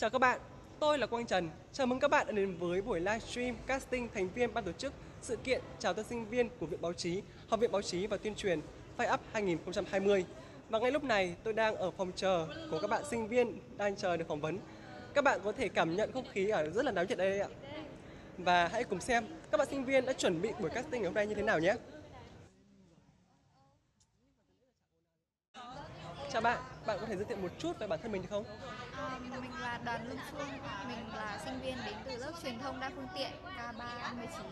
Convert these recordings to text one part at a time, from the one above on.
Chào các bạn, tôi là Quang Trần. Chào mừng các bạn đã đến với buổi livestream casting thành viên ban tổ chức sự kiện chào tân sinh viên của Viện Báo chí, Học viện Báo chí và Tuyên truyền Fight Up 2020. Và ngay lúc này tôi đang ở phòng chờ của các bạn sinh viên đang chờ được phỏng vấn. Các bạn có thể cảm nhận không khí ở rất là náo nhiệt đây ạ. Và hãy cùng xem các bạn sinh viên đã chuẩn bị buổi casting ngày hôm nay như thế nào nhé. Chào bạn, bạn có thể giới thiệu một chút về bản thân mình được không? À, mình là Đoàn Lương Phương, mình là sinh viên đến từ lớp truyền thông đa phương tiện K319.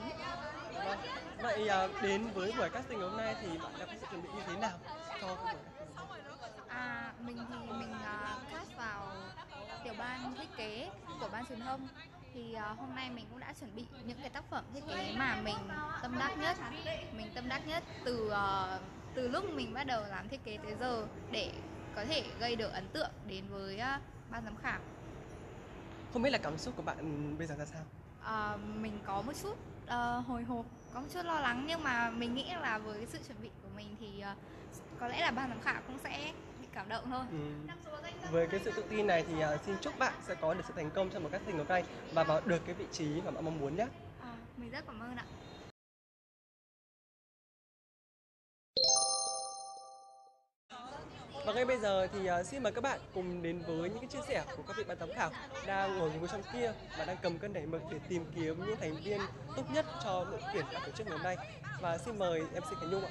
Vâng. Vậy à, đến với buổi casting hôm nay thì bạn đã có sự chuẩn bị như thế nào cho buổi casting? À, mình thì mình à, cast vào tiểu ban thiết kế của ban truyền thông thì à, hôm nay mình cũng đã chuẩn bị những cái tác phẩm thiết kế mà mình tâm đắc nhất mình tâm đắc nhất từ à, từ lúc mình bắt đầu làm thiết kế tới giờ để có thể gây được ấn tượng đến với à, ban giám khảo Không biết là cảm xúc của bạn bây giờ ra sao? À, mình có một chút ờ, hồi hộp có một chút lo lắng nhưng mà mình nghĩ là với cái sự chuẩn bị của mình thì ờ, có lẽ là ban giám khảo cũng sẽ bị cảm động thôi Ừ. Với cái sự tự tin này thì à, xin chúc bạn sẽ có được sự thành công trong một casting hôm nay và vào được cái vị trí mà bạn mong muốn nhé. À, mình rất cảm ơn ạ Và ngay bây giờ thì uh, xin mời các bạn cùng đến với những cái chia sẻ của các vị ban giám khảo đang ngồi ngồi trong kia và đang cầm cân đẩy mực để tìm kiếm những thành viên tốt nhất cho đội tuyển ban tổ chức ngày hôm nay. Và xin mời MC Khánh Nhung ạ.